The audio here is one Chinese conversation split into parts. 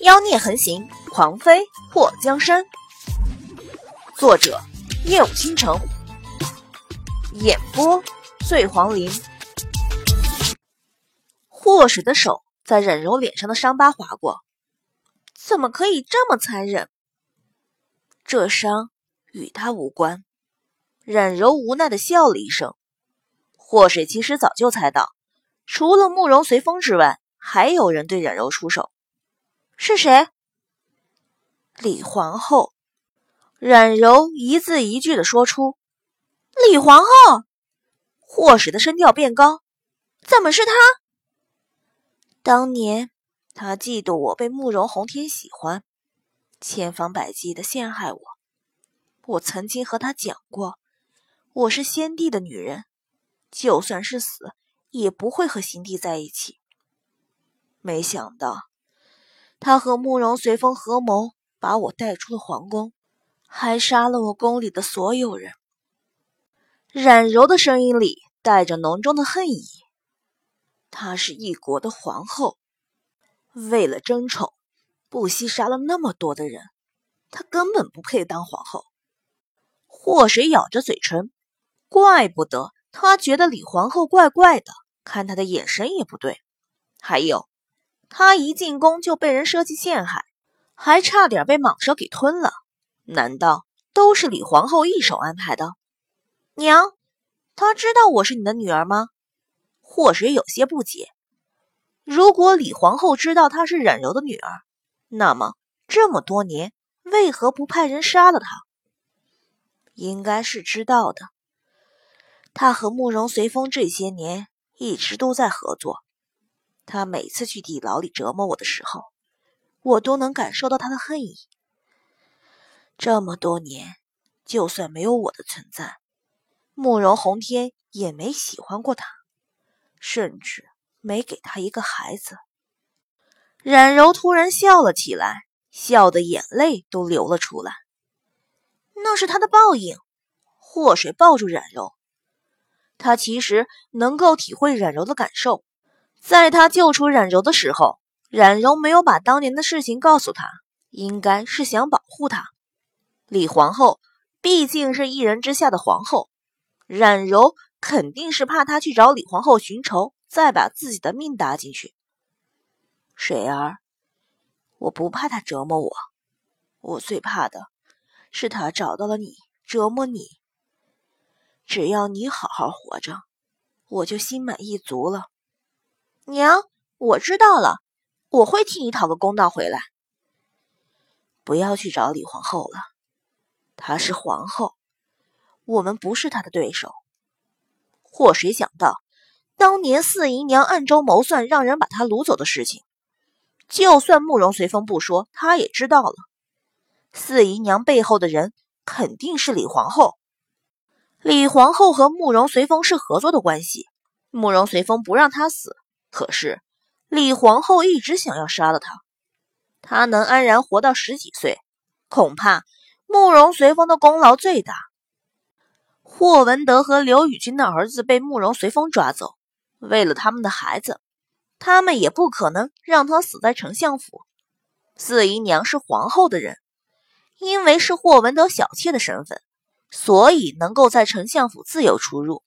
妖孽横行，狂妃破江山。作者：夜舞倾城，演播：醉黄林。祸水的手在冉柔脸上的伤疤划过，怎么可以这么残忍？这伤与他无关。冉柔无奈的笑了一声。祸水其实早就猜到，除了慕容随风之外，还有人对冉柔出手。是谁？李皇后。冉柔一字一句的说出：“李皇后。”霍使的声调变高：“怎么是她？当年她嫉妒我被慕容宏天喜欢，千方百计的陷害我。我曾经和她讲过，我是先帝的女人，就算是死，也不会和新帝在一起。没想到。”他和慕容随风合谋，把我带出了皇宫，还杀了我宫里的所有人。冉柔的声音里带着浓重的恨意。她是一国的皇后，为了争宠，不惜杀了那么多的人，她根本不配当皇后。祸水咬着嘴唇，怪不得他觉得李皇后怪怪的，看她的眼神也不对。还有。他一进宫就被人设计陷害，还差点被蟒蛇给吞了。难道都是李皇后一手安排的？娘，他知道我是你的女儿吗？祸水有些不解。如果李皇后知道她是冉柔的女儿，那么这么多年为何不派人杀了她？应该是知道的。他和慕容随风这些年一直都在合作。他每次去地牢里折磨我的时候，我都能感受到他的恨意。这么多年，就算没有我的存在，慕容宏天也没喜欢过他，甚至没给他一个孩子。冉柔突然笑了起来，笑的眼泪都流了出来。那是他的报应。祸水抱住冉柔，他其实能够体会冉柔的感受。在他救出冉柔的时候，冉柔没有把当年的事情告诉他，应该是想保护他。李皇后毕竟是一人之下的皇后，冉柔肯定是怕他去找李皇后寻仇，再把自己的命搭进去。水儿，我不怕他折磨我，我最怕的是他找到了你折磨你。只要你好好活着，我就心满意足了。娘，我知道了，我会替你讨个公道回来。不要去找李皇后了，她是皇后，我们不是她的对手。祸水想到当年四姨娘暗中谋算，让人把她掳走的事情，就算慕容随风不说，他也知道了。四姨娘背后的人肯定是李皇后。李皇后和慕容随风是合作的关系，慕容随风不让她死。可是，李皇后一直想要杀了他。他能安然活到十几岁，恐怕慕容随风的功劳最大。霍文德和刘宇君的儿子被慕容随风抓走，为了他们的孩子，他们也不可能让他死在丞相府。四姨娘是皇后的人，因为是霍文德小妾的身份，所以能够在丞相府自由出入。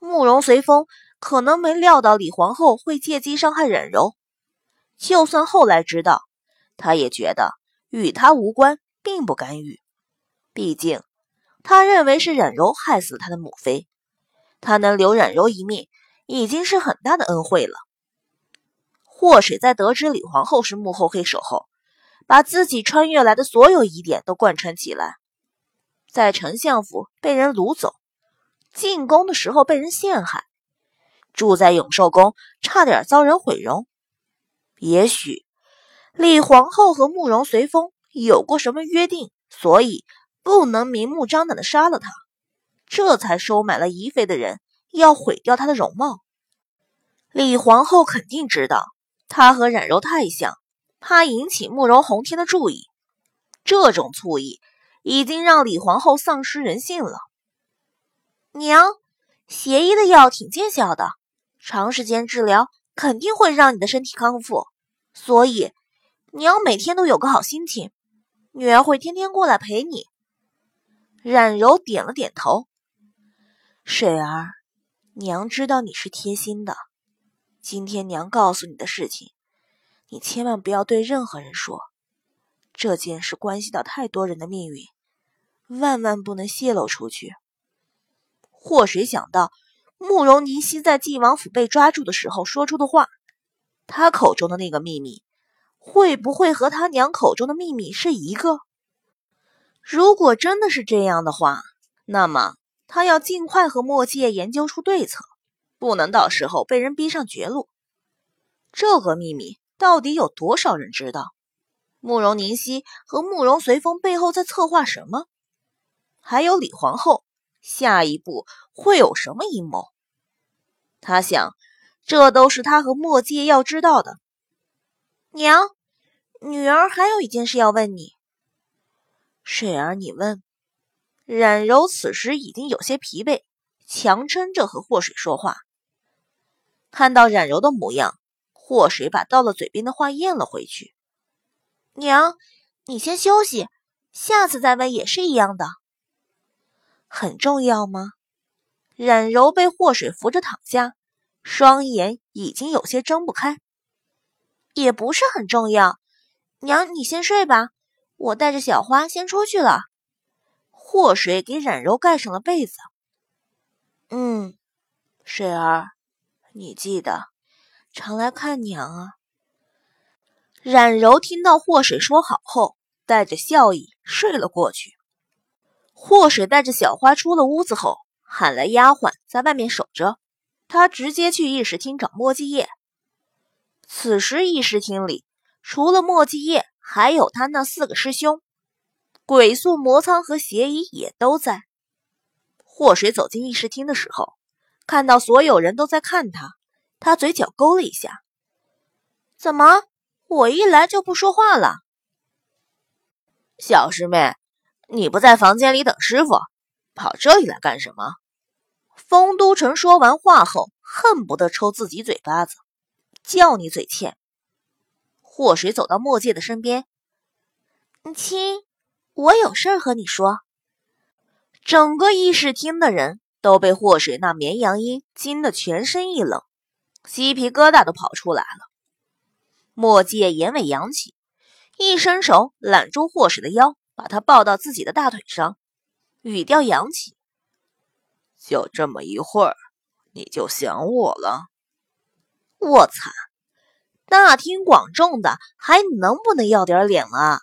慕容随风。可能没料到李皇后会借机伤害冉柔，就算后来知道，他也觉得与他无关，并不干预。毕竟，他认为是冉柔害死了他的母妃，他能留冉柔一命，已经是很大的恩惠了。祸水在得知李皇后是幕后黑手后，把自己穿越来的所有疑点都贯穿起来，在丞相府被人掳走，进宫的时候被人陷害。住在永寿宫，差点遭人毁容。也许李皇后和慕容随风有过什么约定，所以不能明目张胆的杀了他，这才收买了宜妃的人要毁掉她的容貌。李皇后肯定知道她和冉柔太像，怕引起慕容宏天的注意。这种醋意已经让李皇后丧失人性了。娘，邪医的药挺见效的。长时间治疗肯定会让你的身体康复，所以你要每天都有个好心情，女儿会天天过来陪你。冉柔点了点头。水儿，娘知道你是贴心的。今天娘告诉你的事情，你千万不要对任何人说。这件事关系到太多人的命运，万万不能泄露出去。祸水想到慕容凝曦在晋王府被抓住的时候说出的话，他口中的那个秘密。会不会和他娘口中的秘密是一个？如果真的是这样的话，那么他要尽快和墨界研究出对策，不能到时候被人逼上绝路。这个秘密到底有多少人知道？慕容凝曦和慕容随风背后在策划什么？还有李皇后，下一步会有什么阴谋？他想，这都是他和墨界要知道的。娘，女儿还有一件事要问你。水儿，你问。冉柔此时已经有些疲惫，强撑着和祸水说话。看到冉柔的模样，祸水把到了嘴边的话咽了回去。娘，你先休息，下次再问也是一样的。很重要吗？冉柔被祸水扶着躺下，双眼已经有些睁不开。也不是很重要，娘，你先睡吧，我带着小花先出去了。祸水给冉柔盖上了被子。嗯，水儿，你记得常来看娘啊。冉柔听到祸水说好后，带着笑意睡了过去。祸水带着小花出了屋子后，喊来丫鬟在外面守着，他直接去议事厅找墨迹叶。此时，议事厅里除了墨迹叶，还有他那四个师兄，鬼宿、魔苍和邪医也都在。祸水走进议事厅的时候，看到所有人都在看他，他嘴角勾了一下：“怎么，我一来就不说话了？”小师妹，你不在房间里等师傅，跑这里来干什么？丰都城说完话后，恨不得抽自己嘴巴子。叫你嘴欠！祸水走到墨界的身边，亲，我有事儿和你说。整个议事厅的人都被祸水那绵羊音惊得全身一冷，鸡皮疙瘩都跑出来了。墨界眼尾扬起，一伸手揽住祸水的腰，把他抱到自己的大腿上，语调扬起：“就这么一会儿，你就想我了？”我擦！大庭广众的，还能不能要点脸了？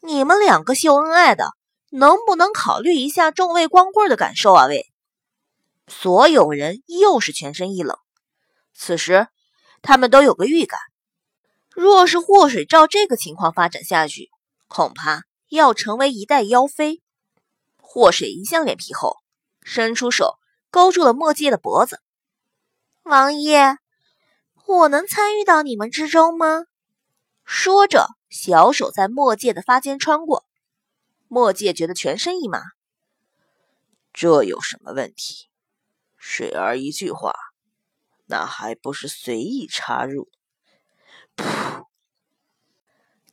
你们两个秀恩爱的，能不能考虑一下众位光棍的感受啊？喂！所有人又是全身一冷。此时，他们都有个预感：若是祸水照这个情况发展下去，恐怕要成为一代妖妃。祸水一向脸皮厚，伸出手勾住了墨界的脖子。王爷。我能参与到你们之中吗？说着，小手在墨界的发间穿过。墨界觉得全身一麻。这有什么问题？水儿一句话，那还不是随意插入？噗！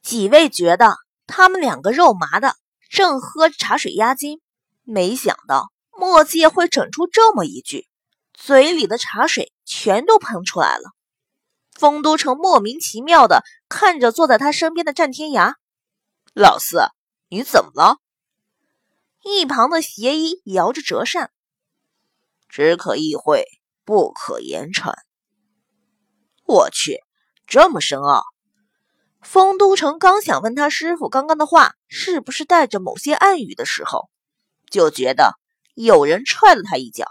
几位觉得他们两个肉麻的，正喝茶水压惊，没想到墨界会整出这么一句，嘴里的茶水全都喷出来了。丰都城莫名其妙的看着坐在他身边的战天涯，老四，你怎么了？一旁的邪医摇着折扇，只可意会，不可言传。我去，这么深奥！丰都城刚想问他师傅刚刚的话是不是带着某些暗语的时候，就觉得有人踹了他一脚。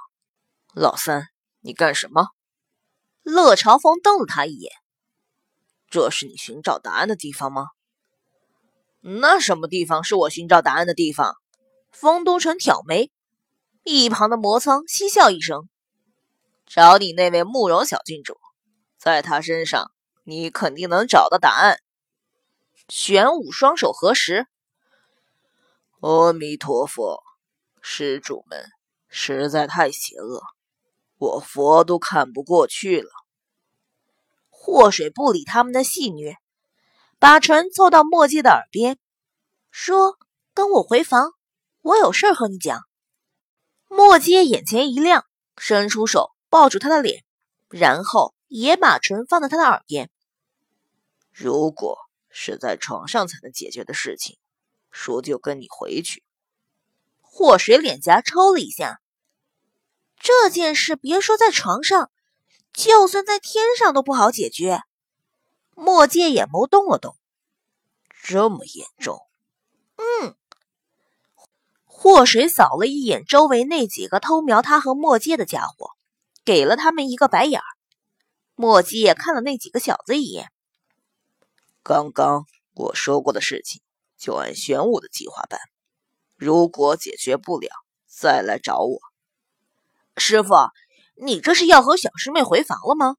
老三，你干什么？乐朝风瞪了他一眼：“这是你寻找答案的地方吗？”“那什么地方是我寻找答案的地方？”丰都城挑眉，一旁的魔苍嬉笑一声：“找你那位慕容小郡主，在他身上你肯定能找到答案。”玄武双手合十：“阿弥陀佛，施主们实在太邪恶。”我佛都看不过去了。祸水不理他们的戏谑，把唇凑到墨迹的耳边，说：“跟我回房，我有事儿和你讲。”墨迹眼前一亮，伸出手抱住他的脸，然后也把唇放在他的耳边。如果是在床上才能解决的事情，叔就跟你回去。祸水脸颊抽了一下，这件事别说在床上，就算在天上都不好解决。墨界眼眸动了动，这么严重？嗯。祸水扫了一眼周围那几个偷瞄他和墨界的家伙，给了他们一个白眼儿。墨界看了那几个小子一眼。刚刚我说过的事情，就按玄武的计划办。如果解决不了，再来找我。师傅，你这是要和小师妹回房了吗？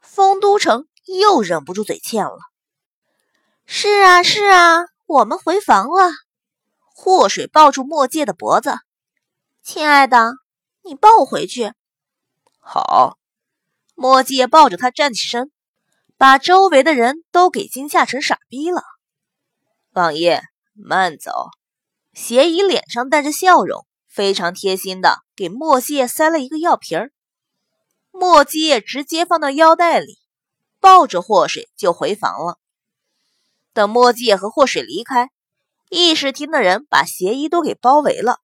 丰都城。又忍不住嘴欠了。是啊，是啊，我们回房了。祸水抱住墨界的脖子，亲爱的，你抱我回去。好。墨界抱着他站起身，把周围的人都给惊吓成傻逼了。王爷，慢走。邪姨脸上带着笑容，非常贴心的给墨界塞了一个药瓶儿。墨界直接放到腰带里。抱着祸水就回房了。等墨界和祸水离开，议事厅的人把邪医都给包围了。